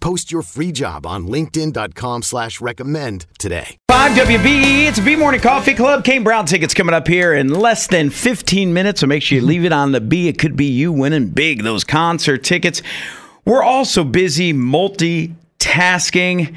Post your free job on linkedin.com slash recommend today. 5 WBE, it's a B Morning Coffee Club. Kane Brown tickets coming up here in less than 15 minutes, so make sure you leave it on the B. It could be you winning big, those concert tickets. We're also busy multitasking.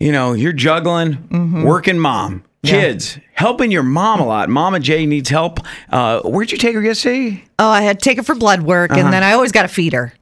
You know, you're juggling, working mom, kids, helping your mom a lot. Mama Jay needs help. Uh, where'd you take her yesterday? Oh, I had to take her for blood work, Uh-huh. and then I always got to feed her.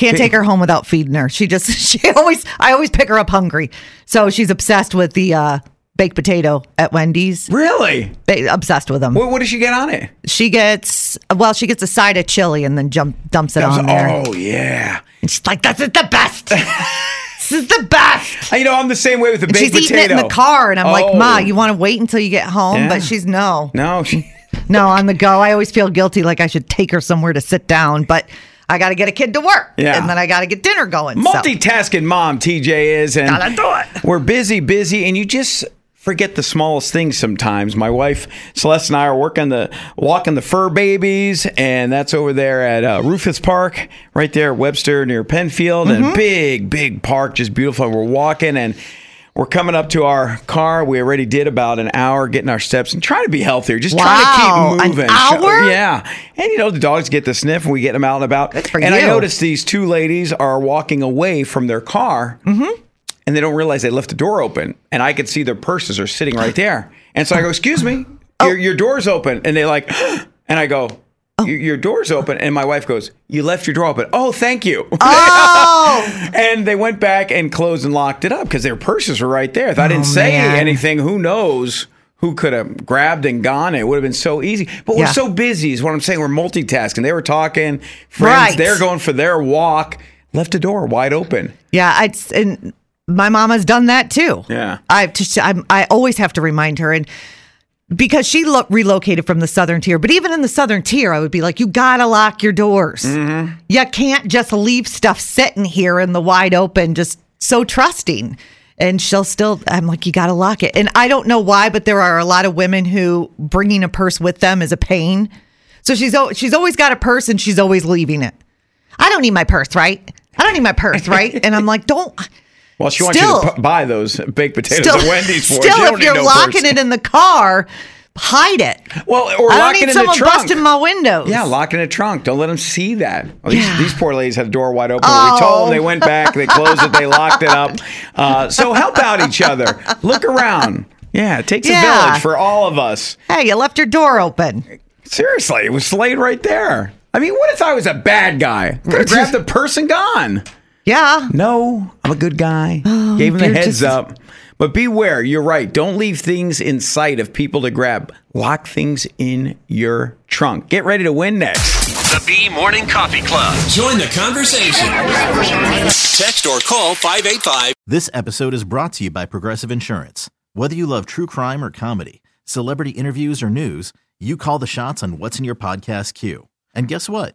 Can't take her home without feeding her. She just she always I always pick her up hungry. So she's obsessed with the uh, baked potato at Wendy's. Really? Ba- obsessed with them. What, what does she get on it? She gets well, she gets a side of chili and then jump dumps it on there. Oh, yeah. And she's like, "This is the best. this is the best." You know, I'm the same way with the And baked she's potato. eating it in the car, and I'm like, Oh. "Ma, you want to wait until you get home?" Yeah. But she's no, No, she. no on the go. I always feel guilty, like I should take her somewhere to sit down, but I got to get a kid to work, Yeah. and then I got to get dinner going. so. multitasking mom TJ is and Gotta do it. we're busy busy and you just forget the smallest things sometimes my wife Celeste and I are working the walking the fur babies and that's over there at uh, Rufus Park right there at Webster near Penfield Mm-hmm. and big big park just beautiful and we're walking and we're coming up to our car. We already did about an hour getting our steps and trying to be healthier, just Wow, trying to keep moving. An hour? Yeah. And you know, the dogs get the sniff and we get them out and about. Good for and I you. noticed these two ladies are walking away from their car Mm-hmm. and they don't realize they left the door open. And I could see their purses are sitting right there. And so I go, Excuse me, Oh. your, your door's open. And they're like, And I go, Oh. your, your door's open. And my wife goes, You left your door open. Oh, thank you. Oh, and they went back and closed and locked it up because their purses were right there. If I didn't oh, say Oh, man. anything, who knows? Who could have grabbed and gone? It would have been so easy. But we're so busy, is what I'm saying. We're multitasking. They were talking, friends, Right. they're going for their walk, left the door wide open. yeah. I and my mama's done that too. Yeah. I've just I'm, I always have to remind her and. Because she lo- relocated from the southern tier, but even in the southern tier, I would be like, "You gotta lock your doors. Mm-hmm. You can't just leave stuff sitting here in the wide open, just so trusting." And she'll still, I'm like, "You gotta lock it." And I don't know why, but there are a lot of women who bringing a purse with them is a pain. So she's she's always got a purse and she's always leaving it. I don't need my purse, right? I don't need my purse, right? And I'm like, don't. Well, she wants you to buy those baked potatoes Still, at Wendy's for still don't if you're no locking it in the car, hide it. Well, or I don't locking need in someone the trunk. busting my windows. Yeah, lock in a trunk. Don't let them see that. Well, these, Yeah. these poor ladies had the door wide open. Oh. We told them they went back, they closed it, they locked it up. Uh, so help out each other. Look around. Yeah, it takes a village for all of us. Hey, you left your door open. Seriously, it was laid right there. I mean, what if I was a bad guy? Could have grabbed the purse and gone. Yeah. No, I'm a good guy. Oh, Gave him the heads just- up. But beware, you're right. Don't leave things in sight of people to grab. Lock things in your trunk. Get ready to win next. The B Morning Coffee Club. Join the conversation. Text or call 585 This episode is brought to you by Progressive Insurance. Whether you love true crime or comedy, celebrity interviews or news, you call the shots on what's in your podcast queue. And guess what?